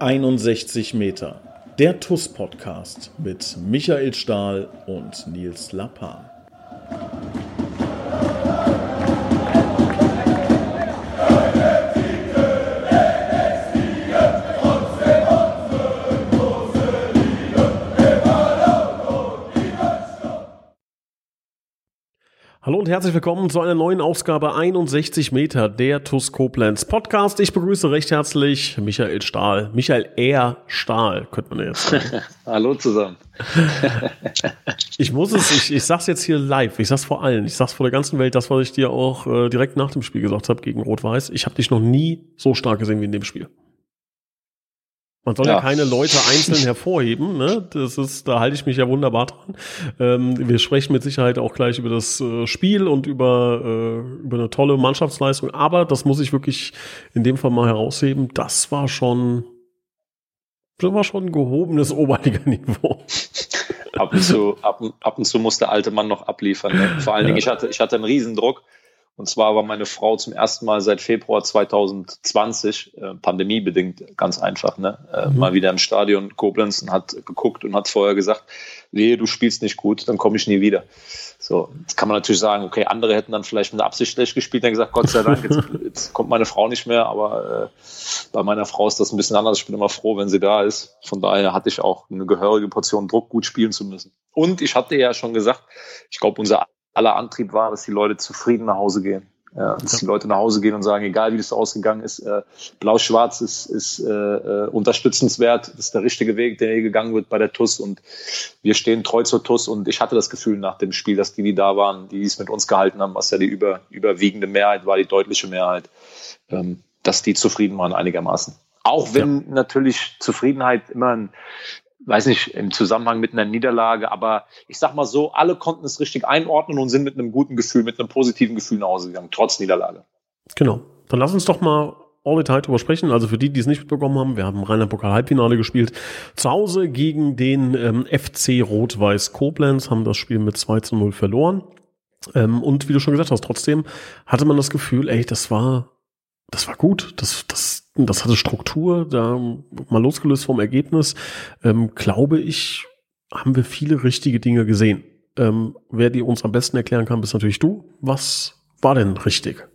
61 Meter. Der TUS-Podcast mit Michael Stahl und Nils Lappan. Herzlich willkommen zu einer neuen Ausgabe 61 Meter der TUS Koblenz Podcast. Ich begrüße recht herzlich Michael Stahl. Michael R. Stahl, könnte man jetzt sagen. Hallo zusammen. ich muss es, ich, ich sag's jetzt hier live, ich sag's vor allen, ich sag's vor der ganzen Welt, das, was ich dir auch äh, direkt nach dem Spiel gesagt habe gegen Rot-Weiß. Ich habe dich noch nie so stark gesehen wie in dem Spiel. Man soll ja. ja, keine Leute einzeln hervorheben, ne? Das ist, da halte ich mich ja wunderbar dran. Ähm, wir sprechen mit Sicherheit auch gleich über das äh, Spiel und über, äh, über eine tolle Mannschaftsleistung. Aber das muss ich wirklich in dem Fall mal herausheben. Das war schon, das war schon ein gehobenes Oberliganiveau. ab und zu, ab, ab und zu muss der alte Mann noch abliefern. Ne? Vor allen ja. Dingen, ich hatte, ich hatte einen Riesendruck und zwar war meine Frau zum ersten Mal seit Februar 2020, äh, pandemiebedingt, ganz einfach, ne, äh, mhm. mal wieder im Stadion Koblenz und hat geguckt und hat vorher gesagt, wehe, du spielst nicht gut, dann komme ich nie wieder. So, jetzt kann man natürlich sagen, okay, andere hätten dann vielleicht mit Absicht schlecht gespielt, dann gesagt, Gott sei Dank, jetzt, jetzt kommt meine Frau nicht mehr, aber äh, bei meiner Frau ist das ein bisschen anders. Ich bin immer froh, wenn sie da ist. Von daher hatte ich auch eine gehörige Portion Druck, gut spielen zu müssen. Und ich hatte ja schon gesagt, ich glaube, unser aller Antrieb war, dass die Leute zufrieden nach Hause gehen. Ja, dass die Leute nach Hause gehen und sagen, egal wie das ausgegangen ist, äh, blau-schwarz ist, ist äh, äh, unterstützenswert, das ist der richtige Weg, der hier gegangen wird bei der TUS und wir stehen treu zur TUS und ich hatte das Gefühl nach dem Spiel, dass die, die da waren, die es mit uns gehalten haben, was ja die über, überwiegende Mehrheit war, die deutliche Mehrheit, ähm, dass die zufrieden waren einigermaßen. Auch wenn ja. natürlich Zufriedenheit immer ein, weiß nicht, im Zusammenhang mit einer Niederlage, aber ich sag mal so, alle konnten es richtig einordnen und sind mit einem guten Gefühl, mit einem positiven Gefühl nach Hause gegangen, trotz Niederlage. Genau. Dann lass uns doch mal all Detail drüber sprechen. Also für die, die es nicht mitbekommen haben, wir haben Rheinland Pokal Halbfinale gespielt. Zu Hause gegen den ähm, FC Rot-Weiß Koblenz, haben das Spiel mit 2 zu 0 verloren. Ähm, und wie du schon gesagt hast, trotzdem hatte man das Gefühl, ey, das war, das war gut. Das, das, das hatte Struktur, da mal losgelöst vom Ergebnis, ähm, glaube ich, haben wir viele richtige Dinge gesehen. Ähm, wer die uns am besten erklären kann, bist natürlich du. Was war denn richtig?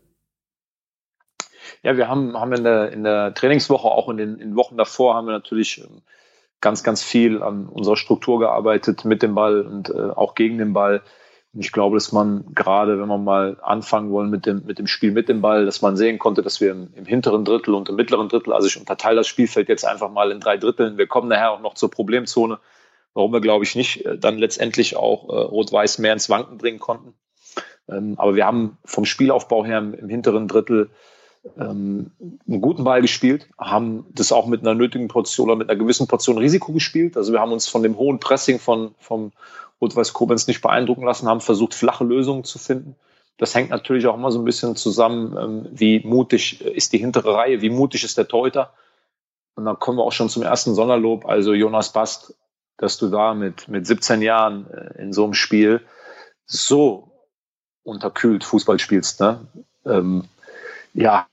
Ja, wir haben, haben in, der, in der Trainingswoche, auch in den in Wochen davor, haben wir natürlich ähm, ganz, ganz viel an unserer Struktur gearbeitet mit dem Ball und äh, auch gegen den Ball. Ich glaube, dass man gerade, wenn man mal anfangen wollen mit dem, mit dem Spiel mit dem Ball, dass man sehen konnte, dass wir im, im hinteren Drittel und im mittleren Drittel, also ich unterteile das Spielfeld jetzt einfach mal in drei Dritteln. Wir kommen nachher auch noch zur Problemzone, warum wir, glaube ich, nicht äh, dann letztendlich auch äh, Rot-Weiß mehr ins Wanken bringen konnten. Ähm, aber wir haben vom Spielaufbau her im, im hinteren Drittel ähm, einen guten Ball gespielt, haben das auch mit einer nötigen Portion oder mit einer gewissen Portion Risiko gespielt. Also wir haben uns von dem hohen Pressing von, vom Rot-Weiß Koblenz nicht beeindrucken lassen, haben versucht, flache Lösungen zu finden. Das hängt natürlich auch immer so ein bisschen zusammen, ähm, wie mutig ist die hintere Reihe, wie mutig ist der Teuter. Und dann kommen wir auch schon zum ersten Sonderlob. Also Jonas Bast, dass du da mit, mit 17 Jahren äh, in so einem Spiel so unterkühlt Fußball spielst. Ne? Ähm, ja,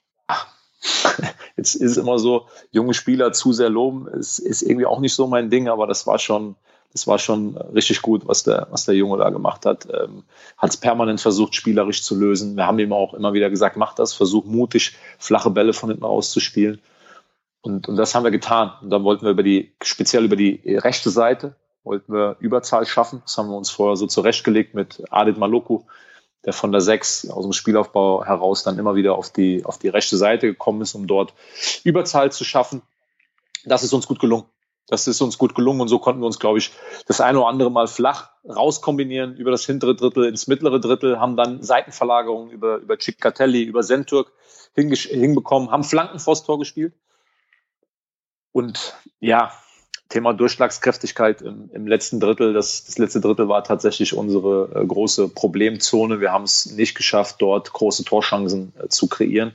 jetzt ist es immer so, junge Spieler zu sehr loben, ist, ist irgendwie auch nicht so mein Ding, aber das war schon, das war schon richtig gut, was der, was der Junge da gemacht hat. Ähm, hat es permanent versucht, spielerisch zu lösen. Wir haben ihm auch immer wieder gesagt, mach das, versuch mutig, flache Bälle von hinten rauszuspielen. Und, und das haben wir getan. Und dann wollten wir über die, speziell über die rechte Seite, wollten wir Überzahl schaffen. Das haben wir uns vorher so zurechtgelegt mit Adit Maloku, der von der Sechs aus dem Spielaufbau heraus dann immer wieder auf die, auf die rechte Seite gekommen ist, um dort Überzahl zu schaffen. Das ist uns gut gelungen. Das ist uns gut gelungen und so konnten wir uns, glaube ich, das eine oder andere Mal flach rauskombinieren über das hintere Drittel ins mittlere Drittel, haben dann Seitenverlagerungen über, über Ciccarelli, über Sentürk hinbekommen, haben Flanken vors Tor gespielt. Und ja, Thema Durchschlagskräftigkeit im, im letzten Drittel. Das, das, letzte Drittel war tatsächlich unsere äh, große Problemzone. Wir haben es nicht geschafft, dort große Torchancen äh, zu kreieren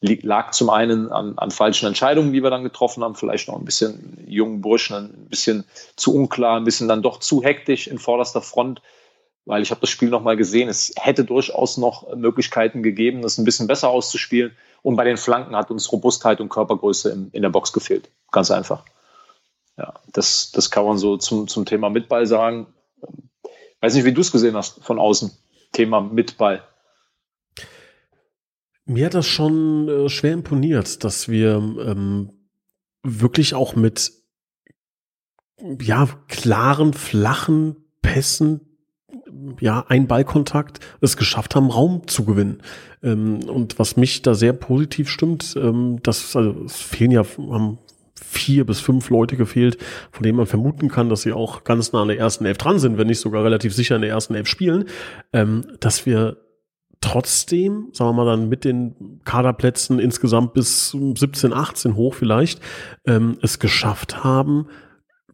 lag zum einen an, an, falschen Entscheidungen, die wir dann getroffen haben, vielleicht noch ein bisschen jungen Burschen, ein bisschen zu unklar, ein bisschen dann doch zu hektisch in vorderster Front, weil ich habe das Spiel nochmal gesehen, es hätte durchaus noch Möglichkeiten gegeben, das ein bisschen besser auszuspielen und bei den Flanken hat uns Robustheit und Körpergröße in, in der Box gefehlt. Ganz einfach. Ja, das, das kann man so zum, zum Thema Mitball sagen. Weiß nicht, wie du es gesehen hast von außen. Thema Mitball. Mir hat das schon äh, schwer imponiert, dass wir ähm, wirklich auch mit ja, klaren, flachen Pässen, ja, ein Ballkontakt es geschafft haben, Raum zu gewinnen. Ähm, und was mich da sehr positiv stimmt, ähm, dass, also, es fehlen ja, haben vier bis fünf Leute gefehlt, von denen man vermuten kann, dass sie auch ganz nah an der ersten Elf dran sind, wenn nicht sogar relativ sicher in der ersten Elf spielen, ähm, dass wir trotzdem, sagen wir mal dann mit den Kaderplätzen insgesamt bis 17, 18 hoch vielleicht, ähm, es geschafft haben,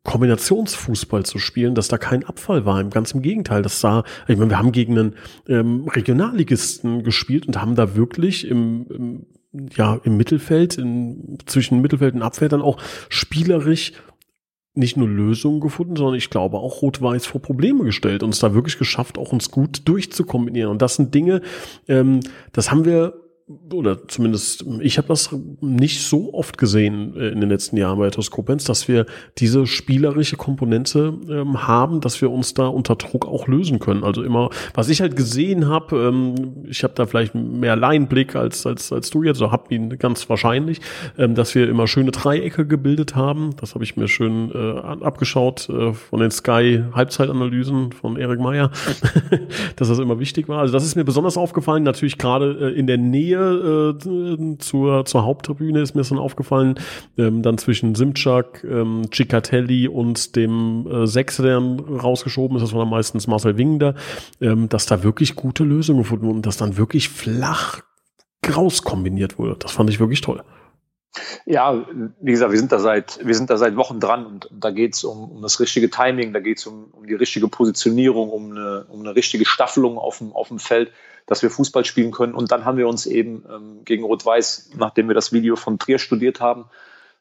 Kombinationsfußball zu spielen, dass da kein Abfall war. Ganz im Gegenteil, das sah, ich meine, wir haben gegen einen ähm, Regionalligisten gespielt und haben da wirklich im, im ja, im Mittelfeld, in, zwischen Mittelfeld und Abwehr dann auch spielerisch nicht nur Lösungen gefunden, sondern ich glaube auch Rot-Weiß vor Probleme gestellt und es da wirklich geschafft, auch uns gut durchzukombinieren. Und das sind Dinge, ähm, das haben wir oder zumindest ich habe das nicht so oft gesehen äh, in den letzten Jahren bei Toskopenz, dass wir diese spielerische Komponente ähm, haben, dass wir uns da unter Druck auch lösen können. Also immer, was ich halt gesehen habe, ähm, ich habe da vielleicht mehr Leinblick als als als du jetzt, so hab ihn ganz wahrscheinlich, ähm, dass wir immer schöne Dreiecke gebildet haben. Das habe ich mir schön äh, abgeschaut äh, von den Sky Halbzeitanalysen von Erik Meyer, dass das immer wichtig war. Also das ist mir besonders aufgefallen, natürlich gerade äh, in der Nähe äh, zur, zur Haupttribüne ist mir schon aufgefallen. Ähm, dann zwischen Simchak, ähm, Cicatelli und dem äh, Sechser, der rausgeschoben ist, das war dann meistens Marcel Wingender, ähm, dass da wirklich gute Lösungen gefunden wurden dass dann wirklich flach rauskombiniert wurde. Das fand ich wirklich toll. Ja, wie gesagt, wir sind da seit, wir sind da seit Wochen dran und da geht es um, um das richtige Timing, da geht es um, um die richtige Positionierung, um eine, um eine richtige Staffelung auf dem, auf dem Feld dass wir Fußball spielen können. Und dann haben wir uns eben ähm, gegen Rot-Weiß, nachdem wir das Video von Trier studiert haben,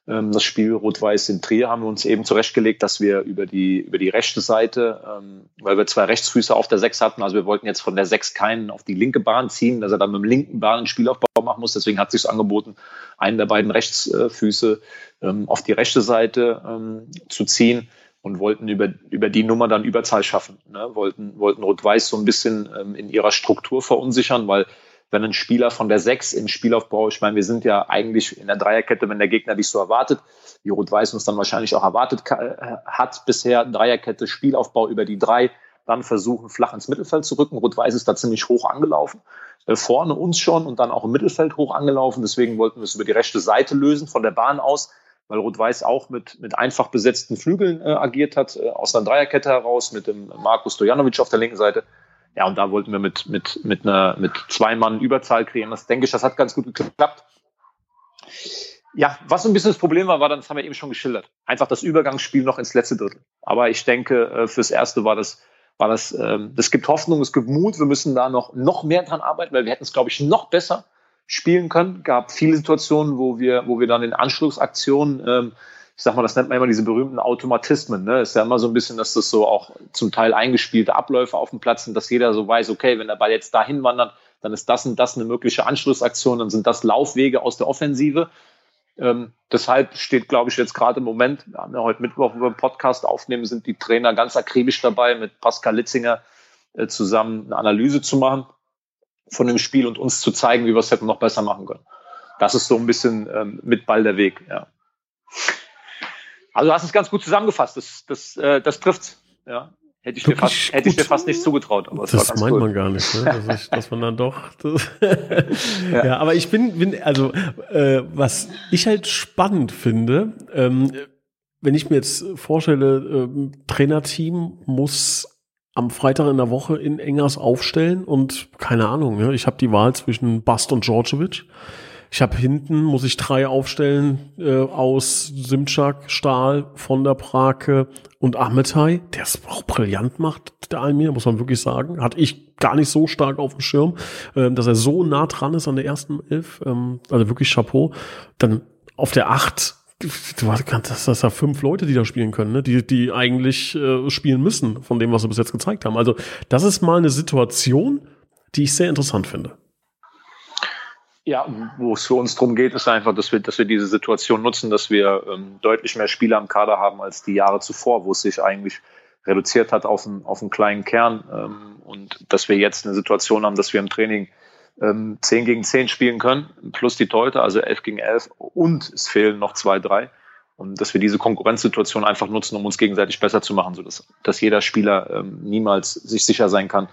ähm, das Spiel Rot-Weiß in Trier, haben wir uns eben zurechtgelegt, dass wir über die, über die rechte Seite, ähm, weil wir zwei Rechtsfüße auf der Sechs hatten, also wir wollten jetzt von der Sechs keinen auf die linke Bahn ziehen, dass er dann mit dem linken Bahn einen Spielaufbau machen muss. Deswegen hat sich angeboten, einen der beiden Rechtsfüße ähm, auf die rechte Seite ähm, zu ziehen und wollten über, über die Nummer dann Überzahl schaffen. Ne? Wollten, wollten Rot-Weiß so ein bisschen ähm, in ihrer Struktur verunsichern, weil wenn ein Spieler von der Sechs im Spielaufbau, ich meine, wir sind ja eigentlich in der Dreierkette, wenn der Gegner dich so erwartet, wie Rot-Weiß uns dann wahrscheinlich auch erwartet äh, hat bisher, Dreierkette, Spielaufbau über die drei, dann versuchen, flach ins Mittelfeld zu rücken. Rot-Weiß ist da ziemlich hoch angelaufen. Äh, vorne uns schon und dann auch im Mittelfeld hoch angelaufen. Deswegen wollten wir es über die rechte Seite lösen, von der Bahn aus weil Rot-Weiß auch mit, mit einfach besetzten Flügeln äh, agiert hat, äh, aus einer Dreierkette heraus, mit dem Markus Stojanovic auf der linken Seite. Ja, und da wollten wir mit, mit, mit einer mit zwei Mann Überzahl kreieren. Das denke ich, das hat ganz gut geklappt. Ja, was so ein bisschen das Problem war, war dann, das haben wir eben schon geschildert. Einfach das Übergangsspiel noch ins letzte Drittel. Aber ich denke, äh, fürs Erste war das, war das, ähm, gibt Hoffnung, es gibt Mut. Wir müssen da noch, noch mehr dran arbeiten, weil wir hätten es, glaube ich, noch besser spielen können. Gab viele Situationen, wo wir, wo wir dann in Anschlussaktionen, ähm, ich sag mal, das nennt man immer diese berühmten Automatismen. Ne? Ist ja immer so ein bisschen, dass das so auch zum Teil eingespielte Abläufe auf dem Platz sind, dass jeder so weiß, okay, wenn der Ball jetzt dahin wandert, dann ist das und das eine mögliche Anschlussaktion, dann sind das Laufwege aus der Offensive. Ähm, deshalb steht, glaube ich, jetzt gerade im Moment, wir haben ja heute Mittwoch, wo wir einen Podcast aufnehmen, sind die Trainer ganz akribisch dabei, mit Pascal Litzinger äh, zusammen eine Analyse zu machen von dem Spiel und uns zu zeigen, wie wir es hätten noch besser machen können. Das ist so ein bisschen ähm, mit Ball der Weg, ja. Also du hast es ganz gut zusammengefasst. Das, das, äh, das trifft's. Ja. Hätte ich, dir fast, hätte ich dir fast nicht zugetraut. Aber das meint cool. man gar nicht, ne? dass, ich, dass man dann doch. ja. ja. aber ich bin, bin also äh, was ich halt spannend finde, ähm, wenn ich mir jetzt vorstelle, äh, Trainerteam muss am Freitag in der Woche in Engers aufstellen und keine Ahnung, ne? ich habe die Wahl zwischen Bast und Djordjevic. Ich habe hinten, muss ich drei aufstellen äh, aus Simchak, Stahl, von der Prake und Ahmedai, der es auch brillant macht, der Almir, muss man wirklich sagen. Hatte ich gar nicht so stark auf dem Schirm, äh, dass er so nah dran ist an der ersten Elf. Ähm, also wirklich Chapeau. Dann auf der Acht du das, das ja fünf Leute, die da spielen können, ne? die, die eigentlich äh, spielen müssen, von dem, was sie bis jetzt gezeigt haben. Also, das ist mal eine Situation, die ich sehr interessant finde. Ja, wo es für uns darum geht, ist einfach, dass wir, dass wir diese Situation nutzen, dass wir ähm, deutlich mehr Spieler im Kader haben als die Jahre zuvor, wo es sich eigentlich reduziert hat auf einen, auf einen kleinen Kern ähm, und dass wir jetzt eine Situation haben, dass wir im Training ähm, 10 gegen 10 spielen können, plus die Teute, also 11 gegen 11 und es fehlen noch zwei, drei. Und dass wir diese Konkurrenzsituation einfach nutzen, um uns gegenseitig besser zu machen, sodass dass jeder Spieler ähm, niemals sich sicher sein kann,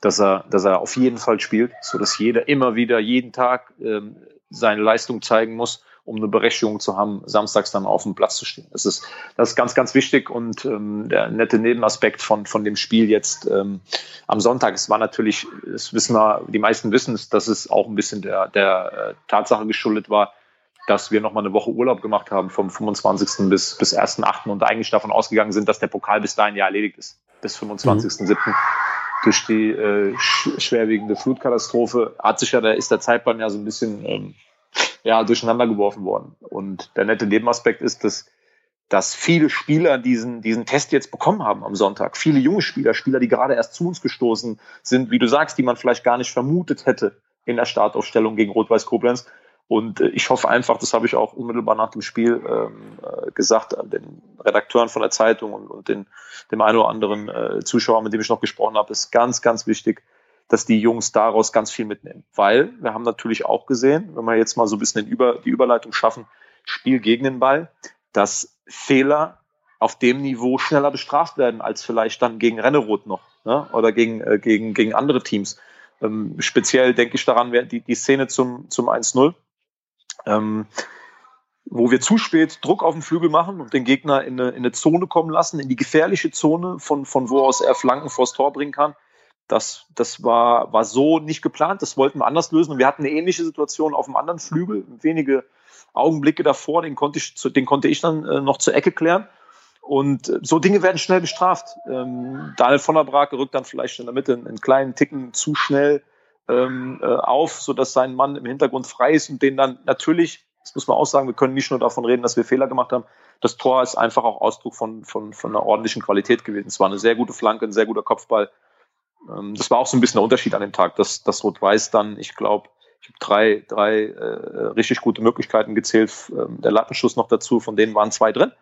dass er, dass er auf jeden Fall spielt, so dass jeder immer wieder jeden Tag ähm, seine Leistung zeigen muss, um eine Berechtigung zu haben, samstags dann auf dem Platz zu stehen. Das ist, das ist ganz, ganz wichtig und ähm, der nette Nebenaspekt von, von dem Spiel jetzt ähm, am Sonntag, es war natürlich, das wissen wir, die meisten wissen es, dass es auch ein bisschen der, der äh, Tatsache geschuldet war, dass wir nochmal eine Woche Urlaub gemacht haben vom 25. bis, bis 1.8. und eigentlich davon ausgegangen sind, dass der Pokal bis dahin ja erledigt ist, bis 25.7. Mhm durch die äh, sch schwerwiegende Flutkatastrophe hat sich ja, da ist der Zeitplan ja so ein bisschen ähm, ja, durcheinander geworfen worden. Und der nette Nebenaspekt ist, dass, dass viele Spieler diesen, diesen Test jetzt bekommen haben am Sonntag. Viele junge Spieler, Spieler, die gerade erst zu uns gestoßen sind, wie du sagst, die man vielleicht gar nicht vermutet hätte in der Startaufstellung gegen Rot-Weiß Koblenz. Und äh, ich hoffe einfach, das habe ich auch unmittelbar nach dem Spiel ähm, äh, gesagt, den Redakteuren von der Zeitung und, und den, dem einen oder anderen äh, Zuschauer, mit dem ich noch gesprochen habe, ist ganz, ganz wichtig, dass die Jungs daraus ganz viel mitnehmen. Weil wir haben natürlich auch gesehen, wenn wir jetzt mal so ein bisschen Über, die Überleitung schaffen, Spiel gegen den Ball, dass Fehler auf dem Niveau schneller bestraft werden als vielleicht dann gegen Rennerot noch ne? oder gegen, äh, gegen, gegen andere Teams. Ähm, speziell denke ich daran, die, die Szene zum, zum 1-0 ähm, wo wir zu spät Druck auf den Flügel machen und den Gegner in eine, in eine Zone kommen lassen, in die gefährliche Zone, von, von wo aus er Flanken vors Tor bringen kann. Das, das war, war so nicht geplant, das wollten wir anders lösen. Und wir hatten eine ähnliche Situation auf dem anderen Flügel, wenige Augenblicke davor, den konnte ich, den konnte ich dann äh, noch zur Ecke klären. Und äh, so Dinge werden schnell bestraft. Ähm, Daniel von der Brake rückt dann vielleicht in der Mitte einen, einen kleinen Ticken zu schnell ähm, äh, auf, sodass sein Mann im Hintergrund frei ist und den dann natürlich, das muss man auch sagen, wir können nicht nur davon reden, dass wir Fehler gemacht haben. Das Tor ist einfach auch Ausdruck von, von, von einer ordentlichen Qualität gewesen. Es war eine sehr gute Flanke, ein sehr guter Kopfball. Ähm, das war auch so ein bisschen der Unterschied an dem Tag, dass das Rot-Weiß dann, ich glaube, ich habe drei, drei äh, richtig gute Möglichkeiten gezählt, ähm, der Lattenschuss noch dazu, von denen waren zwei drin.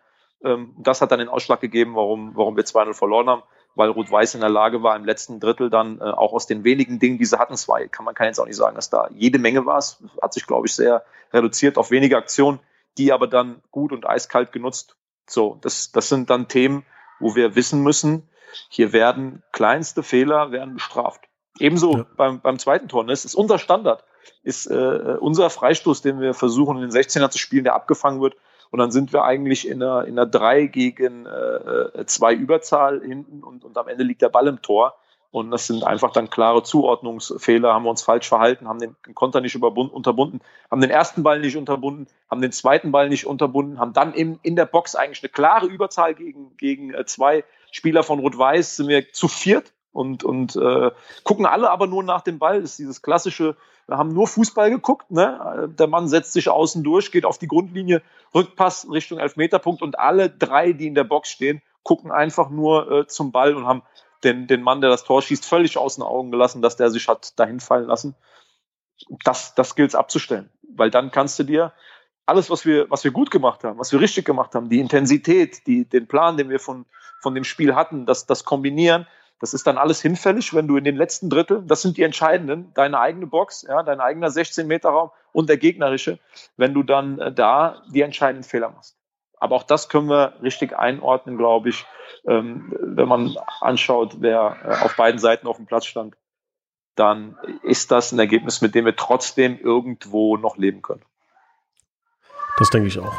Ähm, das hat dann den Ausschlag gegeben, warum, warum wir 2-0 verloren haben weil Rot-Weiß in der Lage war, im letzten Drittel dann äh, auch aus den wenigen Dingen, die sie hatten, zwei, kann man kann jetzt auch nicht sagen, dass da jede Menge war. Es hat sich, glaube ich, sehr reduziert auf wenige Aktionen, die aber dann gut und eiskalt genutzt. So, das, das sind dann Themen, wo wir wissen müssen, hier werden kleinste Fehler werden bestraft. Ebenso ja. beim, beim zweiten Tor. Ne? Es ist unser Standard, ist äh, unser Freistoß, den wir versuchen in den 16er zu spielen, der abgefangen wird, und dann sind wir eigentlich in einer, in einer 3 gegen äh, 2 äh, Überzahl hinten und, und am Ende liegt der Ball im Tor. Und das sind einfach dann klare Zuordnungsfehler, haben wir uns falsch verhalten, haben den Konter nicht unterbunden, haben den ersten Ball nicht unterbunden, haben den zweiten Ball nicht unterbunden, haben dann in, in der Box eigentlich eine klare Überzahl gegen, gegen äh, zwei Spieler von Rot-Weiß, sind wir zu viert und, und äh, gucken alle aber nur nach dem Ball. Das ist dieses klassische, wir haben nur Fußball geguckt. Ne? Der Mann setzt sich außen durch, geht auf die Grundlinie, Rückpass Richtung Elfmeterpunkt und alle drei, die in der Box stehen, gucken einfach nur äh, zum Ball und haben den, den Mann, der das Tor schießt, völlig aus den Augen gelassen, dass der sich hat dahin fallen lassen. Das, das gilt es abzustellen, weil dann kannst du dir alles, was wir, was wir gut gemacht haben, was wir richtig gemacht haben, die Intensität, die, den Plan, den wir von, von dem Spiel hatten, das, das kombinieren, das ist dann alles hinfällig, wenn du in den letzten Drittel, das sind die entscheidenden, deine eigene Box, ja, dein eigener 16-Meter-Raum und der gegnerische, wenn du dann äh, da die entscheidenden Fehler machst. Aber auch das können wir richtig einordnen, glaube ich, ähm, wenn man anschaut, wer äh, auf beiden Seiten auf dem Platz stand, dann ist das ein Ergebnis, mit dem wir trotzdem irgendwo noch leben können. Das denke ich auch.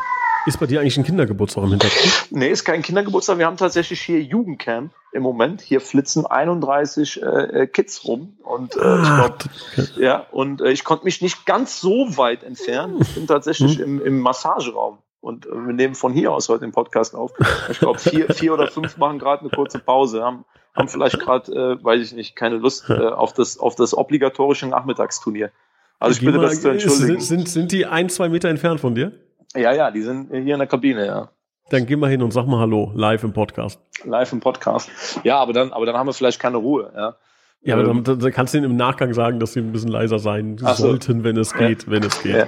Ist bei dir eigentlich ein Kindergeburtstag im Hintergrund? Nee, ist kein Kindergeburtstag. Wir haben tatsächlich hier Jugendcamp im Moment. Hier flitzen 31 äh, äh, Kids rum. Und äh, ah, ich glaub, okay. ja, und äh, ich konnte mich nicht ganz so weit entfernen. Ich bin tatsächlich hm. im, im Massageraum. Und äh, wir nehmen von hier aus heute den Podcast auf. Ich glaube, vier, vier oder fünf machen gerade eine kurze Pause, haben, haben vielleicht gerade, äh, weiß ich nicht, keine Lust äh, auf, das, auf das obligatorische Nachmittagsturnier. Also ich bitte das zu entschuldigen. Sind, sind, die ein, zwei Meter entfernt von dir? Ja, ja, die sind hier in der Kabine, ja. Dann geh mal hin und sag mal Hallo, live im Podcast. Live im Podcast. Ja, aber dann, aber dann haben wir vielleicht keine Ruhe, ja. Ja, aber dann, dann kannst du ihnen im Nachgang sagen, dass sie ein bisschen leiser sein so. sollten, wenn es geht, Ja. wenn es geht. Ja.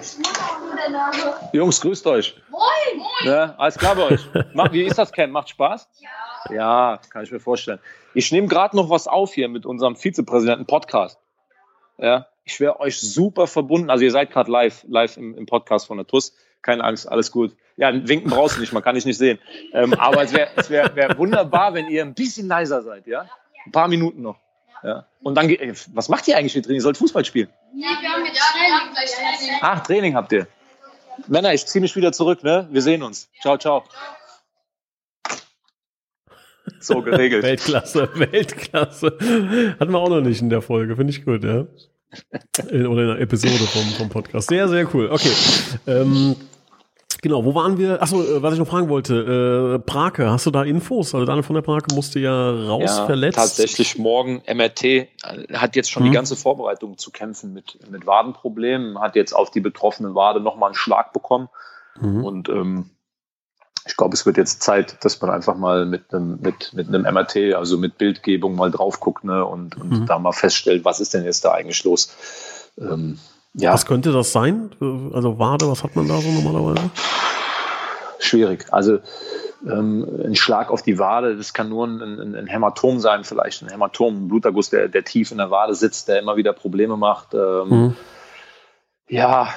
Jungs, grüßt euch. Moin! Ja, alles klar bei euch. Macht, wie ist das, Ken? Macht Spaß? Ja. Ja, kann ich mir vorstellen. Ich nehme gerade noch was auf hier mit unserem Vizepräsidenten Podcast. Ja, ich wäre euch super verbunden. Also ihr seid gerade live, live im, im Podcast von der TUS. Keine Angst, alles gut. Ja, winken brauchst du nicht, man kann dich nicht sehen. Ähm, aber es wäre wär, wär wunderbar, wenn ihr ein bisschen leiser seid, ja? Ein paar Minuten noch. Ja. Und dann, geht- ey, was macht ihr eigentlich mit drin? Ihr sollt Fußball spielen. Nee, wir haben jetzt Training. Ach, Training habt ihr. Männer, ich ziehe mich wieder zurück, ne? Wir sehen uns. Ciao, ciao. So geregelt. Weltklasse, Weltklasse. Hatten wir auch noch nicht in der Folge, finde ich gut, ja. In, oder in einer Episode vom, vom Podcast. Sehr, sehr cool. Okay. Ähm, genau, wo waren wir? Achso, äh, was ich noch fragen wollte, äh, Prake, hast du da Infos? Also Daniel von der Prake musste ja raus, ja, verletzt. Tatsächlich morgen MRT äh, hat jetzt schon Mhm. die ganze Vorbereitung zu kämpfen mit, mit Wadenproblemen, hat jetzt auf die betroffene Wade nochmal einen Schlag bekommen. Mhm. Und ähm, ich glaube, es wird jetzt Zeit, dass man einfach mal mit einem, mit, mit einem MRT, also mit Bildgebung mal drauf guckt ne, und, und Mhm. da mal feststellt, was ist denn jetzt da eigentlich los. Ähm, ja, Was könnte das sein? Also Wade, was hat man da so normalerweise? schwierig. Also ähm, ein Schlag auf die Wade, das kann nur ein, ein, ein Hämatom sein, vielleicht ein Hämatom, ein Bluterguss, der, der tief in der Wade sitzt, der immer wieder Probleme macht. Ähm, Mhm. Ja,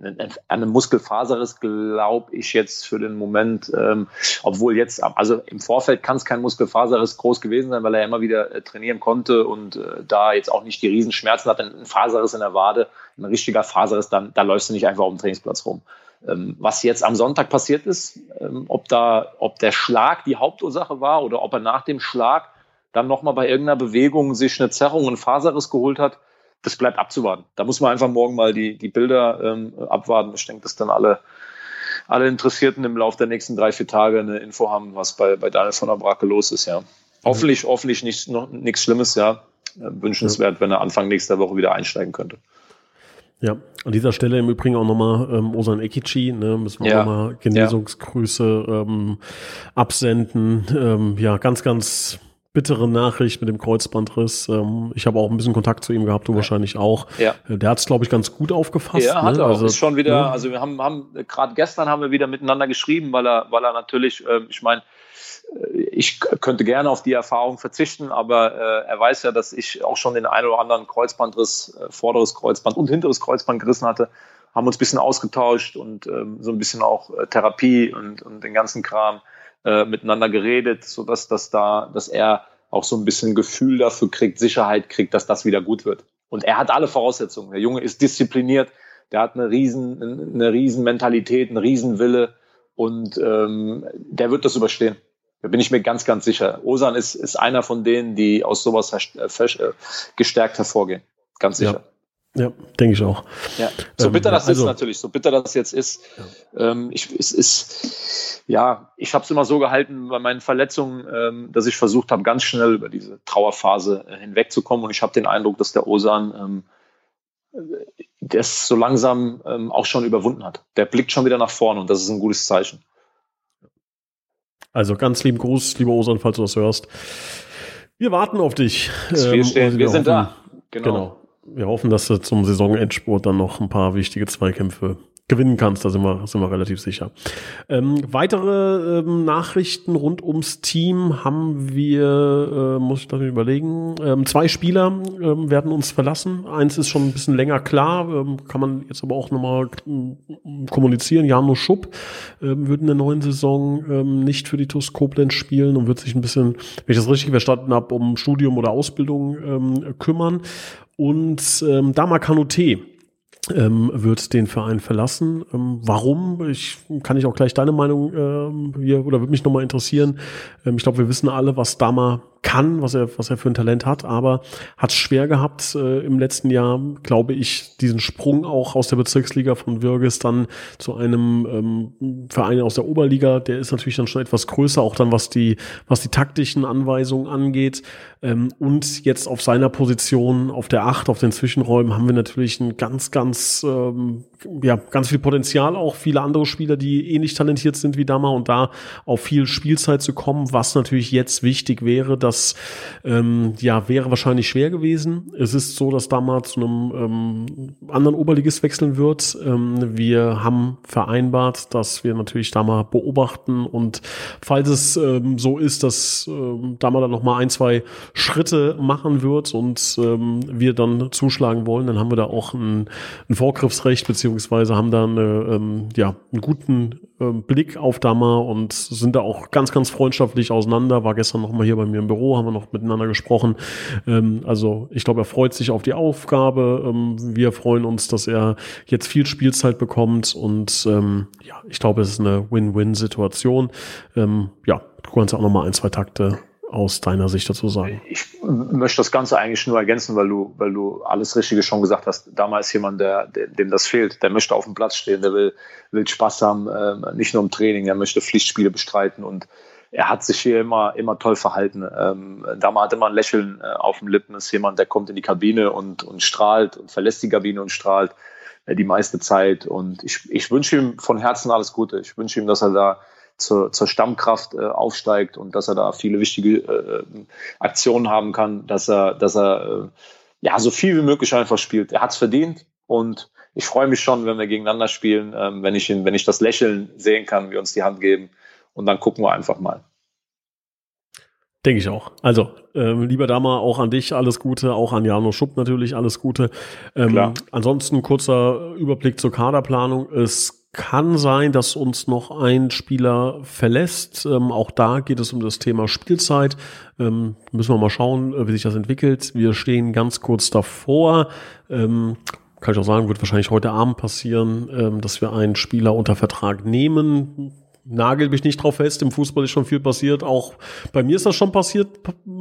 an einem Muskelfaserriss glaube ich jetzt für den Moment, ähm, obwohl jetzt, also im Vorfeld kann es kein Muskelfaserriss groß gewesen sein, weil er immer wieder äh, trainieren konnte und äh, da jetzt auch nicht die Riesenschmerzen hat. Ein Faserriss in der Wade, ein richtiger Faserriss, dann da läufst du nicht einfach auf dem Trainingsplatz rum. Ähm, was jetzt am Sonntag passiert ist, ähm, ob da, ob der Schlag die Hauptursache war oder ob er nach dem Schlag dann nochmal bei irgendeiner Bewegung sich eine Zerrung, einen Faserriss geholt hat, das bleibt abzuwarten. Da muss man einfach morgen mal die, die Bilder ähm, abwarten. Ich denke, dass dann alle, alle Interessierten im Laufe der nächsten drei, vier Tage eine Info haben, was bei, bei Daniel von der Brake los ist, ja. Hoffentlich, hoffentlich nicht, noch nichts Schlimmes, ja. Wünschenswert, wenn er Anfang nächster Woche wieder einsteigen könnte. Ja, an dieser Stelle im Übrigen auch nochmal ähm, Osan Ekichi, ne, müssen wir Ja. auch nochmal Genesungsgrüße ähm, absenden. Ähm, ja, ganz, ganz bittere Nachricht mit dem Kreuzbandriss. Ähm, ich habe auch ein bisschen Kontakt zu ihm gehabt, du wahrscheinlich auch. Ja. Äh, Der hat es, glaube ich, ganz gut aufgefasst. Ja, hat ne? er auch. Also, ist schon wieder, ne? also wir haben, haben gerade gestern haben wir wieder miteinander geschrieben, weil er, weil er natürlich, ähm, ich meine, äh, ich könnte gerne auf die Erfahrung verzichten, aber äh, er weiß ja, dass ich auch schon den einen oder anderen Kreuzbandriss, äh, vorderes Kreuzband und hinteres Kreuzband gerissen hatte. Haben uns ein bisschen ausgetauscht und ähm, so ein bisschen auch äh, Therapie und, und den ganzen Kram äh, miteinander geredet, sodass das da, dass er auch so ein bisschen Gefühl dafür kriegt, Sicherheit kriegt, dass das wieder gut wird. Und er hat alle Voraussetzungen. Der Junge ist diszipliniert, der hat eine riesen, eine riesen Mentalität, einen riesen Wille und ähm, der wird das überstehen. Da bin ich mir ganz, ganz sicher. Osan ist, ist einer von denen, die aus sowas äh, äh, gestärkt hervorgehen. Ganz sicher. Ja, denke ich auch. Ja. So Ähm, bitter das also- ist natürlich, so bitter das jetzt ist. Ähm, ich, es ist, ja, ich habe es immer so gehalten bei meinen Verletzungen, ähm, dass ich versucht habe, ganz schnell über diese Trauerphase äh, hinwegzukommen. Und ich habe den Eindruck, dass der Osan ähm, äh, das so langsam ähm, auch schon überwunden hat. Der blickt schon wieder nach vorne und das ist ein gutes Zeichen. Also ganz lieben Gruß, lieber Osan, falls du das hörst. Wir warten auf dich. wir, Ähm, stehen, wir sind da. Genau. Wir hoffen, dass du zum Saisonendspurt dann noch ein paar wichtige Zweikämpfe gewinnen kannst. Da sind wir, sind wir relativ sicher. Ähm, weitere ähm, Nachrichten rund ums Team haben wir, äh, muss ich das überlegen, ähm, zwei Spieler ähm, werden uns verlassen. Eins ist schon ein bisschen länger klar, ähm, kann man jetzt aber auch nochmal ähm, kommunizieren. Jano Schupp ähm, wird in der neuen Saison ähm, nicht für die TuS Koblenz spielen und wird sich ein bisschen, wenn ich das richtig verstanden habe, um Studium oder Ausbildung ähm, kümmern. Und ähm, Dama Kanute ähm, wird den Verein verlassen. Ähm, warum? Ich kann ich auch gleich deine Meinung ähm, hier oder würde mich nochmal interessieren. Ähm, ich glaube, wir wissen alle, was Dama kann, was er, was er für ein Talent hat, aber hat schwer gehabt äh, im letzten Jahr, glaube ich, diesen Sprung auch aus der Bezirksliga von Würges dann zu einem ähm, Verein aus der Oberliga. Der ist natürlich dann schon etwas größer, auch dann was die, was die taktischen Anweisungen angeht. Ähm, und jetzt auf seiner Position, auf der Acht, auf den Zwischenräumen, haben wir natürlich ein ganz, ganz, ähm, ja, ganz viel Potenzial, auch viele andere Spieler, die ähnlich talentiert sind wie Dama und da auf viel Spielzeit zu kommen, was natürlich jetzt wichtig wäre, das ähm, ja wäre wahrscheinlich schwer gewesen. Es ist so, dass damals zu einem ähm, anderen Oberligist wechseln wird. Ähm, wir haben vereinbart, dass wir natürlich da mal beobachten und falls es ähm, so ist, dass ähm, da mal dann noch mal ein, zwei Schritte machen wird und ähm, wir dann zuschlagen wollen, dann haben wir da auch ein, ein Vorgriffsrecht beziehungsweise haben da eine, ähm, ja, einen guten Blick auf Dama und sind da auch ganz, ganz freundschaftlich auseinander. War gestern noch mal hier bei mir im Büro, haben wir noch miteinander gesprochen. Ähm, also ich glaube, er freut sich auf die Aufgabe. Ähm, wir freuen uns, dass er jetzt viel Spielzeit bekommt und ähm, ja, ich glaube, es ist eine Win-Win-Situation. Ähm, ja, du kannst auch noch mal ein, zwei Takte aus deiner Sicht dazu sagen? Ich möchte das Ganze eigentlich nur ergänzen, weil du, weil du alles Richtige schon gesagt hast. Damals jemand, der, dem das fehlt, der möchte auf dem Platz stehen, der will, will Spaß haben, äh, nicht nur im Training, er möchte Pflichtspiele bestreiten und er hat sich hier immer, immer toll verhalten. Ähm, Dama hat immer ein Lächeln äh, auf den Lippen, ist jemand, der kommt in die Kabine und, und strahlt und verlässt die Kabine und strahlt äh, die meiste Zeit. Und ich, ich wünsche ihm von Herzen alles Gute. Ich wünsche ihm, dass er da zur, zur Stammkraft äh, aufsteigt und dass er da viele wichtige äh, Aktionen haben kann, dass er, dass er äh, ja so viel wie möglich einfach spielt. Er hat es verdient und ich freue mich schon, wenn wir gegeneinander spielen, ähm, wenn ich ihn, wenn ich das Lächeln sehen kann, wir uns die Hand geben und dann gucken wir einfach mal. Denke ich auch. Also, ähm, lieber Dama, auch an dich alles Gute, auch an Jano Schupp natürlich alles Gute. Ähm, ansonsten kurzer Überblick zur Kaderplanung. Es kann sein, dass uns noch ein Spieler verlässt. Ähm, auch da geht es um das Thema Spielzeit. Ähm, müssen wir mal schauen, äh, wie sich das entwickelt. Wir stehen ganz kurz davor. Ähm, kann ich auch sagen, wird wahrscheinlich heute Abend passieren, ähm, dass wir einen Spieler unter Vertrag nehmen nagel mich nicht drauf fest. Im Fußball ist schon viel passiert. Auch bei mir ist das schon passiert.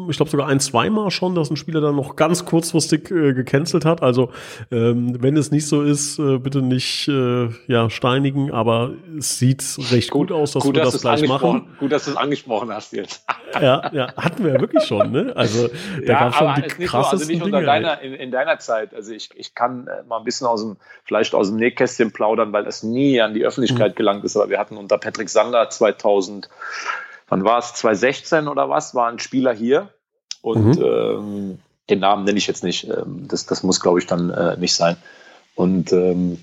Ich glaube sogar ein, zweimal schon, dass ein Spieler dann noch ganz kurzfristig äh, gecancelt hat. Also ähm, wenn es nicht so ist, äh, bitte nicht äh, ja steinigen. Aber es sieht recht gut, gut aus, dass gut, wir dass das gleich machen. Gut, dass du es angesprochen hast jetzt. ja, ja, hatten wir ja wirklich schon. Ne? Also da ja, gab es schon die krassesten so, also nicht unter deiner, in, in, deiner Zeit. Also ich, ich kann äh, mal ein bisschen aus dem vielleicht aus dem Nähkästchen plaudern, weil das nie an die Öffentlichkeit mhm. gelangt ist. Aber wir hatten unter Patrick Sander 2000, wann war es, 2016 oder was, war ein Spieler hier und mhm. ähm, den Namen nenne ich jetzt nicht. Ähm, das, das muss, glaube ich, dann äh, nicht sein. Und ähm,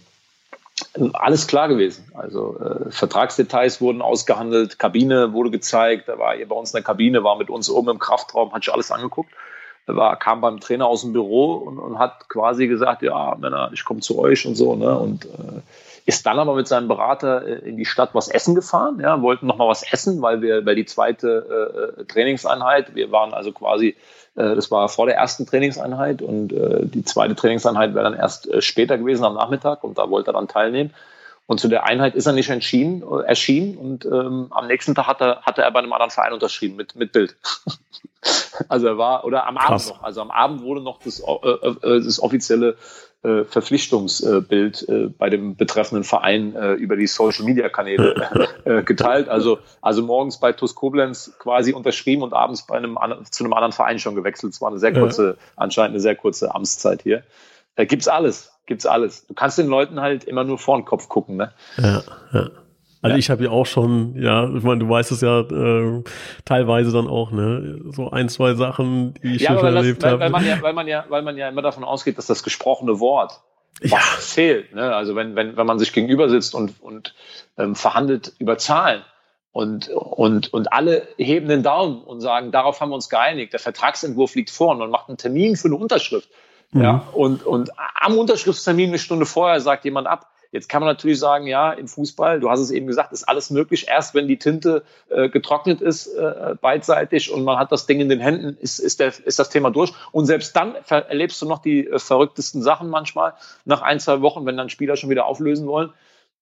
alles klar gewesen. Also äh, Vertragsdetails wurden ausgehandelt, Kabine wurde gezeigt, da war hier bei uns in der Kabine, war mit uns oben im Kraftraum, hat sich alles angeguckt. Er war, kam beim Trainer aus dem Büro und, und hat quasi gesagt, ja, Männer, ich komme zu euch und so. Ne? Und äh, ist dann aber mit seinem Berater äh, in die Stadt was essen gefahren, ja, wollten noch mal was essen, weil wir bei die zweite äh, Trainingseinheit, wir waren also quasi, äh, das war vor der ersten Trainingseinheit und äh, die zweite Trainingseinheit wäre dann erst äh, später gewesen am Nachmittag und da wollte er dann teilnehmen. Und zu der Einheit ist er nicht entschieden, äh, erschienen und ähm, am nächsten Tag hat er, hatte er bei einem anderen Verein unterschrieben mit, mit Bild. also er war, oder am Krass. Abend noch, also am Abend wurde noch das, äh, äh, das offizielle äh, Verpflichtungsbild äh, bei dem betreffenden Verein äh, über die Social Media Kanäle äh, geteilt. Also, also morgens bei TuS Koblenz quasi unterschrieben und abends bei einem, zu einem anderen Verein schon gewechselt. Es war eine sehr kurze, anscheinend eine sehr kurze Amtszeit hier. Da gibt's alles, gibt's alles. Du kannst den Leuten halt immer nur vor den Kopf gucken, ne? Ja, ja. Also ja. ich habe ja auch schon, ja, ich meine, du weißt es ja äh, teilweise dann auch, ne, so ein, zwei Sachen, die ich ja, schon erlebt habe. Weil man ja, weil man ja, weil man ja immer davon ausgeht, dass das gesprochene Wort ja. fehlt. Ne? Also wenn, wenn, wenn man sich gegenüber sitzt und, und ähm, verhandelt über Zahlen und, und, und alle heben den Daumen und sagen, darauf haben wir uns geeinigt, der Vertragsentwurf liegt vor und man macht einen Termin für eine Unterschrift. Mhm. Ja, und, und am Unterschriftstermin eine Stunde vorher sagt jemand ab, Jetzt kann man natürlich sagen, ja, im Fußball, du hast es eben gesagt, ist alles möglich. Erst wenn die Tinte äh, getrocknet ist, äh, beidseitig und man hat das Ding in den Händen, ist, ist, der, ist das Thema durch. Und selbst dann erlebst du noch die äh, verrücktesten Sachen manchmal nach ein, zwei Wochen, wenn dann Spieler schon wieder auflösen wollen.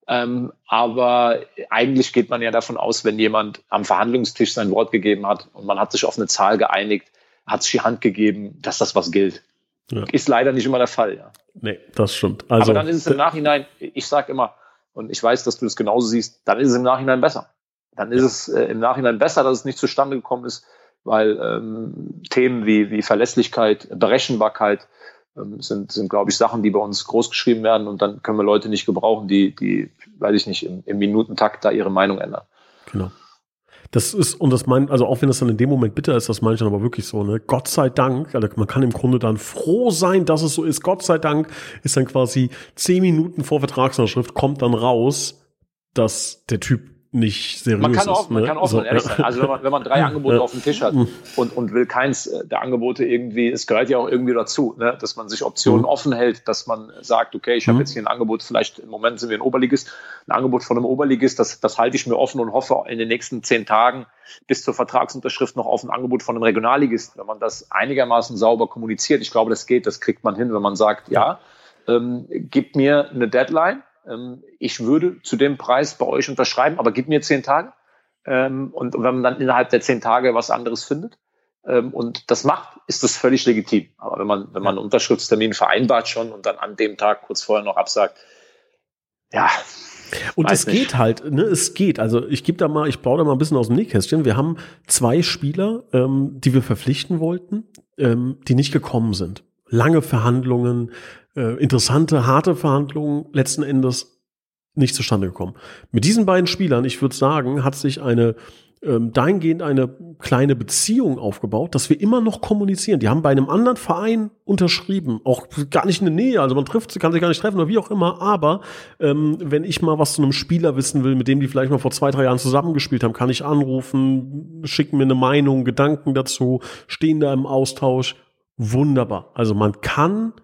Ähm, aber eigentlich geht man ja davon aus, wenn jemand am Verhandlungstisch sein Wort gegeben hat und man hat sich auf eine Zahl geeinigt, hat sich die Hand gegeben, dass das was gilt. Ja. Ist leider nicht immer der Fall, ja. Nee, das stimmt. Also, Aber dann ist es im Nachhinein, ich sage immer, und ich weiß, dass du das genauso siehst, dann ist es im Nachhinein besser. Dann ist es äh, im Nachhinein besser, dass es nicht zustande gekommen ist, weil ähm, Themen wie, wie Verlässlichkeit, Berechenbarkeit ähm, sind, sind glaube ich, Sachen, die bei uns groß geschrieben werden und dann können wir Leute nicht gebrauchen, die, die weiß ich nicht, im, im Minutentakt da ihre Meinung ändern. Genau. Das ist, und das meint, also auch wenn das dann in dem Moment bitter ist, das meine ich dann aber wirklich so, ne? Gott sei Dank, also man kann im Grunde dann froh sein, dass es so ist. Gott sei Dank ist dann quasi zehn Minuten vor Vertragsunterschrift kommt dann raus, dass der Typ nicht seriös man kann auch, ist. Man ne? kann offen so, ehrlich ja. sein. Also wenn man, wenn man drei Angebote auf dem Tisch hat Mhm. und, und will keins der Angebote irgendwie, es gehört ja auch irgendwie dazu, ne, dass man sich Optionen Mhm. offen hält, dass man sagt, okay, ich habe Mhm. jetzt hier ein Angebot, vielleicht im Moment sind wir ein Oberligist, ein Angebot von einem Oberligist, das, das halte ich mir offen und hoffe in den nächsten zehn Tagen bis zur Vertragsunterschrift noch auf ein Angebot von einem Regionalligist. Wenn man das einigermaßen sauber kommuniziert, ich glaube, das geht, das kriegt man hin, wenn man sagt, ja, ähm, gib mir eine Deadline, ähm, ich würde zu dem Preis bei euch unterschreiben, aber gib mir zehn Tage. Ähm, und wenn man dann innerhalb der zehn Tage was anderes findet ähm, und das macht, ist das völlig legitim. Aber wenn man, wenn man einen Unterschriftstermin vereinbart schon und dann an dem Tag kurz vorher noch absagt, ja, Und Weiß es nicht. geht halt, ne, es geht. Also ich gebe da mal, ich baue da mal ein bisschen aus dem Nähkästchen. Wir haben zwei Spieler, ähm, die wir verpflichten wollten, ähm, die nicht gekommen sind. Lange Verhandlungen, äh, interessante, harte Verhandlungen, letzten Endes nicht zustande gekommen. Mit diesen beiden Spielern, ich würde sagen, hat sich eine ähm, dahingehend eine kleine Beziehung aufgebaut, dass wir immer noch kommunizieren. Die haben bei einem anderen Verein unterschrieben, auch gar nicht in der Nähe, also man trifft sie, kann sich gar nicht treffen oder wie auch immer, aber ähm, wenn ich mal was zu einem Spieler wissen will, mit dem die vielleicht mal vor zwei, drei Jahren zusammengespielt haben, kann ich anrufen, schicken mir eine Meinung, Gedanken dazu, stehen da im Austausch. Wunderbar. Also man kann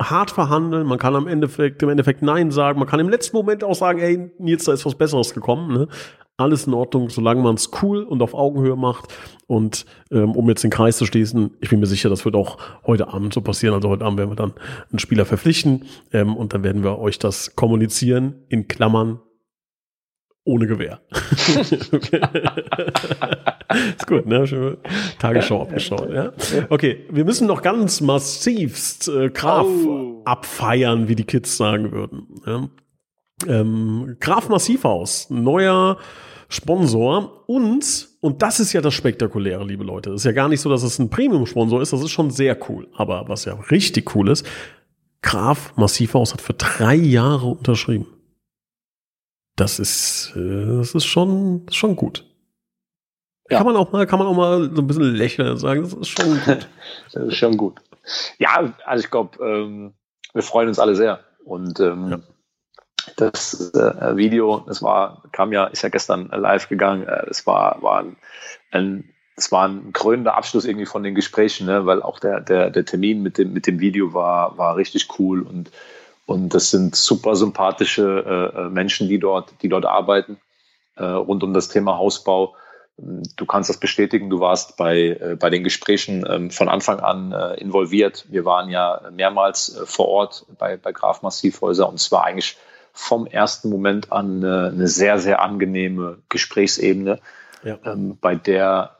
hart verhandeln, man kann am Endeffekt, im Endeffekt Nein sagen, man kann im letzten Moment auch sagen, ey, Nils, da ist was Besseres gekommen. Ne? Alles in Ordnung, solange man es cool und auf Augenhöhe macht. Und ähm, um jetzt den Kreis zu schließen, ich bin mir sicher, das wird auch heute Abend so passieren. Also heute Abend werden wir dann einen Spieler verpflichten ähm, und dann werden wir euch das kommunizieren, in Klammern, ohne Gewehr. okay. ist gut, ne? Schön Tagesschau abgeschaut, ja. Okay, wir müssen noch ganz massivst äh, Graf Oh. abfeiern, wie die Kids sagen würden. Ja. Ähm, Graf Massivhaus, neuer Sponsor und, und das ist ja das Spektakuläre, liebe Leute. Es ist ja gar nicht so, dass es ein Premium-Sponsor ist, das ist schon sehr cool. Aber was ja richtig cool ist, Graf Massivhaus hat für drei Jahre unterschrieben. Das ist, äh, das ist schon, schon gut. Ja. Kann man auch mal, kann man auch mal so ein bisschen lächeln und sagen, das ist schon gut. Das ist schon gut. Ja, also ich glaube, ähm, wir freuen uns alle sehr. Und ähm, Ja. das äh, Video, das war, kam ja, ist ja gestern live gegangen. Äh, es war, war ein, ein es war ein krönender Abschluss irgendwie von den Gesprächen, ne? weil auch der, der, der Termin mit dem, mit dem Video war, war richtig cool und, und das sind super sympathische äh, äh, Menschen, die dort, die dort arbeiten, äh, rund um das Thema Hausbau. Du kannst das bestätigen, du warst bei, äh, bei den Gesprächen ähm, von Anfang an äh, involviert. Wir waren ja mehrmals äh, vor Ort bei, bei Graf Massivhäuser und es war eigentlich vom ersten Moment an eine sehr, sehr angenehme Gesprächsebene, Ja. ähm, bei der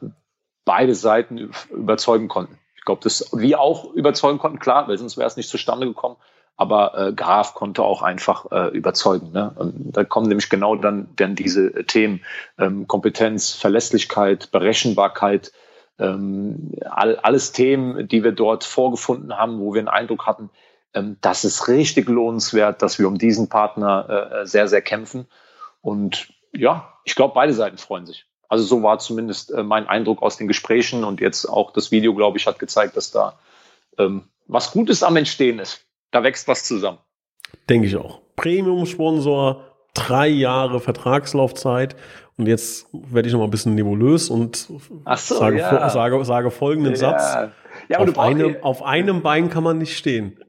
beide Seiten überzeugen konnten. Ich glaube, dass wir auch überzeugen konnten, klar, weil sonst wäre es nicht zustande gekommen. Aber äh, Graf konnte auch einfach äh, überzeugen. Ne? Und da kommen nämlich genau dann, dann diese äh, Themen ähm, Kompetenz, Verlässlichkeit, Berechenbarkeit, ähm, all, alles Themen, die wir dort vorgefunden haben, wo wir einen Eindruck hatten, ähm, das ist richtig lohnenswert, dass wir um diesen Partner äh, sehr, sehr kämpfen. Und ja, ich glaube, beide Seiten freuen sich. Also so war zumindest äh, mein Eindruck aus den Gesprächen und jetzt auch das Video, glaube ich, hat gezeigt, dass da ähm, was Gutes am Entstehen ist. Da wächst was zusammen. Denke ich auch. Premium-Sponsor, drei Jahre Vertragslaufzeit. Und jetzt werde ich noch mal ein bisschen nebulös und so, sage, ja. sage, sage folgenden Satz. Ja, ja aber du auf, einem, auf einem Bein kann man nicht stehen.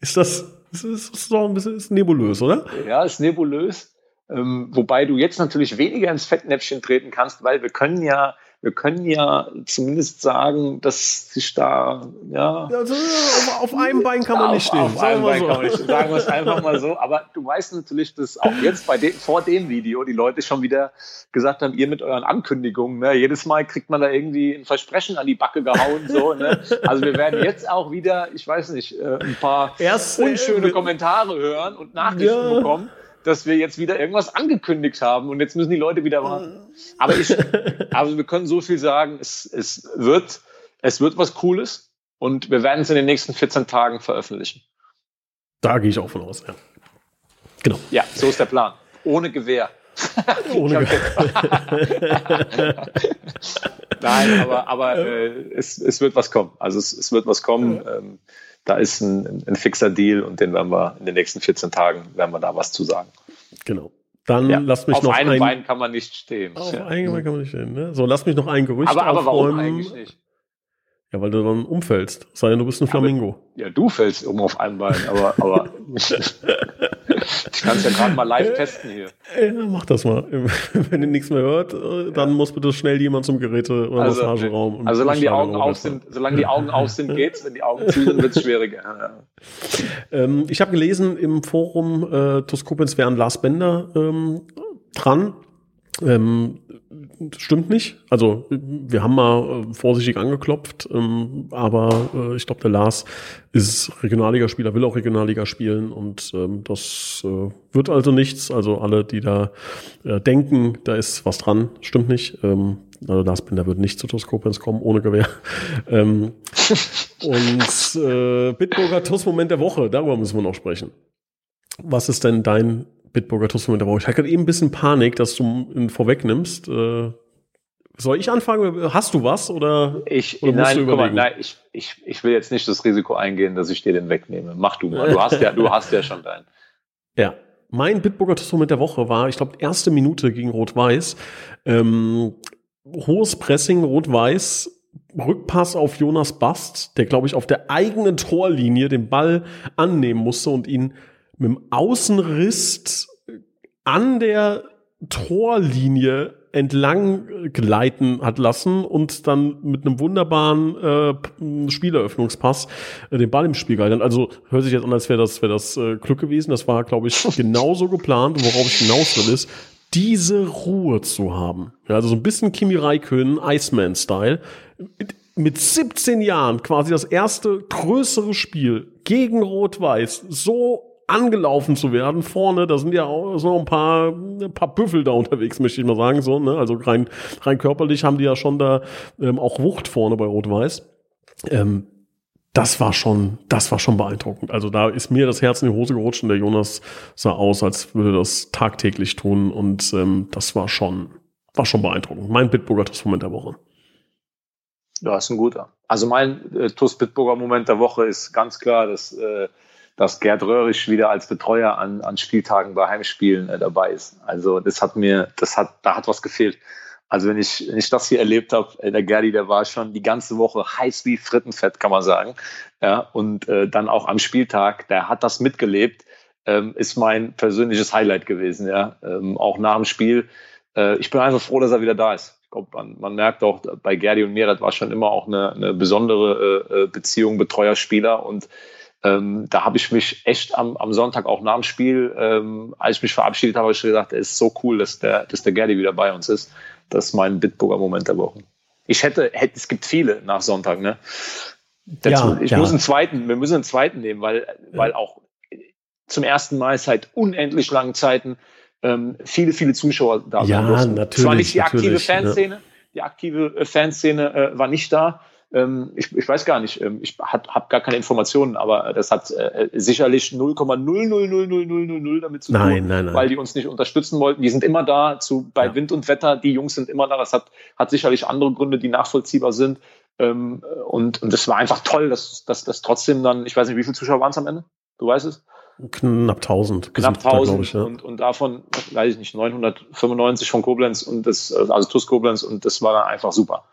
Ist das, ist, ist doch ein bisschen ist nebulös, oder? Ja, ist nebulös. Ähm, wobei du jetzt natürlich weniger ins Fettnäpfchen treten kannst, weil wir können ja, wir können ja zumindest sagen, dass sich da, ja. Also, auf, auf einem Bein kann man auf, nicht stehen. Auf einem Bein so. kann man nicht stehen. Sagen wir es einfach mal so. Aber du weißt natürlich, dass auch jetzt bei dem, vor dem Video die Leute schon wieder gesagt haben, ihr mit euren Ankündigungen, ne, jedes Mal kriegt man da irgendwie ein Versprechen an die Backe gehauen, so, ne. Also wir werden jetzt auch wieder, ich weiß nicht, äh, ein paar Erst, unschöne äh, Kommentare hören und Nachrichten Ja. bekommen, dass wir jetzt wieder irgendwas angekündigt haben und jetzt müssen die Leute wieder warten. Aber ich, also wir können so viel sagen, es, es wird, es wird was Cooles und wir werden es in den nächsten 14 Tagen veröffentlichen. Da gehe ich auch von aus, ja. Genau. Ja, so ist der Plan. Ohne Gewehr. Ohne Nein, aber, aber äh, es, es wird was kommen. Also es, es wird was kommen. Ähm, da ist ein, ein fixer Deal und den werden wir in den nächsten 14 Tagen werden wir da was zu sagen. Genau. Dann ja, lasst mich auf noch einem ein, Bein kann man nicht stehen. Auf ja. einem Bein kann man nicht stehen. Ne? So, lass mich noch ein Gerücht aber, aber aufräumen. warum eigentlich nicht? Ja, weil du dann umfällst. Sei denn, du bist ein Flamingo. Aber, ja, du fällst um auf einem Bein, aber, aber ich kann es ja gerade mal live testen hier. Ja, mach das mal. Wenn ihr nichts mehr hört, äh, dann muss bitte schnell jemand zum Geräte- oder also, Massageraum. Also solange die Augen auf sind, solange die Augen auf sind, geht's. Wenn die Augen zu sind, wird's schwieriger. Ähm, ich habe gelesen im Forum äh, Toskopens wären Lars Bender ähm, dran. Ähm, stimmt nicht. Also wir haben mal äh, vorsichtig angeklopft, ähm, aber äh, ich glaube, der Lars ist Regionalligaspieler, will auch Regionalliga spielen und ähm, das äh, wird also nichts. Also alle, die da äh, denken, da ist was dran, stimmt nicht. Ähm, also Lars Binder wird nicht zu Toskopens kommen, ohne Gewehr. ähm, und äh, Bitburger TUS-Moment der Woche, darüber müssen wir noch sprechen. Was ist denn dein Bitburger Tussmoment der Woche. Ich hatte gerade eben ein bisschen Panik, dass du ihn vorwegnimmst. Äh, soll ich anfangen? Hast du was oder, ich, oder nein, guck mal, nein, ich, ich, ich will jetzt nicht das Risiko eingehen, dass ich dir den wegnehme. Mach du mal. Du hast ja, du hast ja schon deinen. Ja. Mein Bitburger Tussmoment der Woche war, ich glaube, erste Minute gegen Rot-Weiß. Ähm, hohes Pressing, Rot-Weiß, Rückpass auf Jonas Bast, der, glaube ich, auf der eigenen Torlinie den Ball annehmen musste und ihn mit dem Außenriss an der Torlinie entlang gleiten hat lassen und dann mit einem wunderbaren äh, Spieleröffnungspass äh, den Ball im Spiel gehalten. Also hört sich jetzt an, als wäre das, wär das äh, Glück gewesen. Das war, glaube ich, genauso geplant. Worauf ich hinaus will, ist, diese Ruhe zu haben. Ja, also so ein bisschen Kimi Raikön, Iceman-Style. Mit, mit 17 Jahren quasi das erste größere Spiel gegen Rot-Weiß so angelaufen zu werden. Vorne, da sind ja auch so ein paar, ein paar Büffel da unterwegs, möchte ich mal sagen. So, ne? Also rein, rein körperlich haben die ja schon da ähm, auch Wucht vorne bei Rot-Weiß. Ähm, das war schon, das war schon beeindruckend. Also da ist mir das Herz in die Hose gerutscht und der Jonas sah aus, als würde das tagtäglich tun und ähm, das war schon, war schon beeindruckend. Mein Bitburger Moment der Woche. Ja, ist ein guter. Also mein äh, TUS Bitburger Moment der Woche ist ganz klar, dass äh, dass Gerd Röhrig wieder als Betreuer an, an Spieltagen bei Heimspielen äh, dabei ist. Also das hat mir, das hat, da hat was gefehlt. Also wenn ich, wenn ich das hier erlebt habe, äh, der Gerdi, der war schon die ganze Woche heiß wie Frittenfett, kann man sagen. Ja, und äh, dann auch am Spieltag, der hat das mitgelebt, ähm, ist mein persönliches Highlight gewesen. Ja, ähm, auch nach dem Spiel. Äh, ich bin einfach froh, dass er wieder da ist. Ich glaube, man, man merkt auch bei Gerdi und mir, das war schon immer auch eine, eine besondere äh, äh Beziehung, Betreuer-Spieler und ähm, da habe ich mich echt am, am Sonntag auch nach dem Spiel, ähm, als ich mich verabschiedet habe, habe ich gesagt, es ist so cool, dass der, dass der Gerdi wieder bei uns ist. Das ist mein Bitburger Moment der Woche. Ich hätte, hätte es gibt viele nach Sonntag, ne? ja, ich ja. muss einen zweiten, wir müssen einen zweiten nehmen, weil, weil auch zum ersten Mal seit unendlich langen Zeiten ähm, viele, viele Zuschauer da ja, waren. Natürlich, Zwar nicht die aktive Fanszene, ja. die aktive äh, Fanszene äh, war nicht da, ich, ich weiß gar nicht, ähm, ich habe gar keine Informationen, aber das hat äh, sicherlich 0,0000000 damit zu tun, nein, nein, nein. weil die uns nicht unterstützen wollten. Die sind immer da, zu, bei ja. Wind und Wetter, die Jungs sind immer da. Das hat, hat sicherlich andere Gründe, die nachvollziehbar sind. Ähm, und, und das war einfach toll, dass, dass trotzdem dann, ich weiß nicht, wie viele Zuschauer waren es am Ende? Du weißt es? Knapp 1000. Knapp 1000 ich, ja. und, und davon, weiß ich nicht, 995 von Koblenz und das, also TUS Koblenz und das war dann einfach super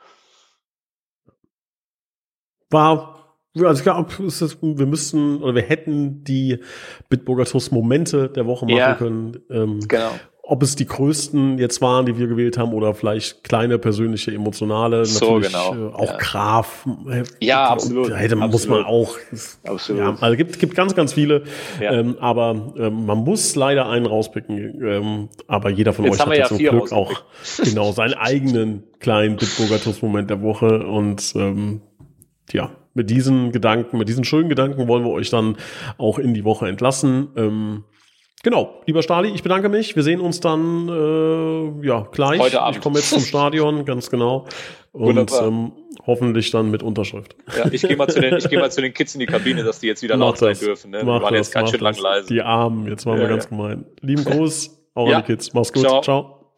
war also ich glaube, wir müssten oder wir hätten die Bitburger Toast Momente der Woche machen ja, können. Ähm, genau. Ob es die größten jetzt waren, die wir gewählt haben, oder vielleicht kleine persönliche emotionale, so, natürlich genau. äh, auch ja. Graf. Äh, ja, absolut. Da hätte, absolut. muss man auch. Absolut. Ja, also gibt gibt ganz ganz viele, ja. ähm, aber ähm, man muss leider einen rauspicken. Ähm, aber jeder von jetzt euch hat ja zum Glück auch genau seinen eigenen kleinen Bitburger Toast Moment der Woche und ähm, ja, mit diesen Gedanken, mit diesen schönen Gedanken wollen wir euch dann auch in die Woche entlassen. Ähm, genau, lieber Stali, ich bedanke mich. Wir sehen uns dann äh, ja gleich. Heute Abend. Ich komme jetzt zum Stadion, ganz genau. Und ähm, hoffentlich dann mit Unterschrift. Ja, ich gehe mal, zu den, ich geh mal zu den Kids in die Kabine, dass die jetzt wieder laut sein dürfen. Ne? Wir waren jetzt ganz schön lang leise. Die Armen, jetzt waren ja, wir ganz ja. gemein. Lieben Gruß Auch Ja. an die Kids. Mach's gut. Ciao. Ciao.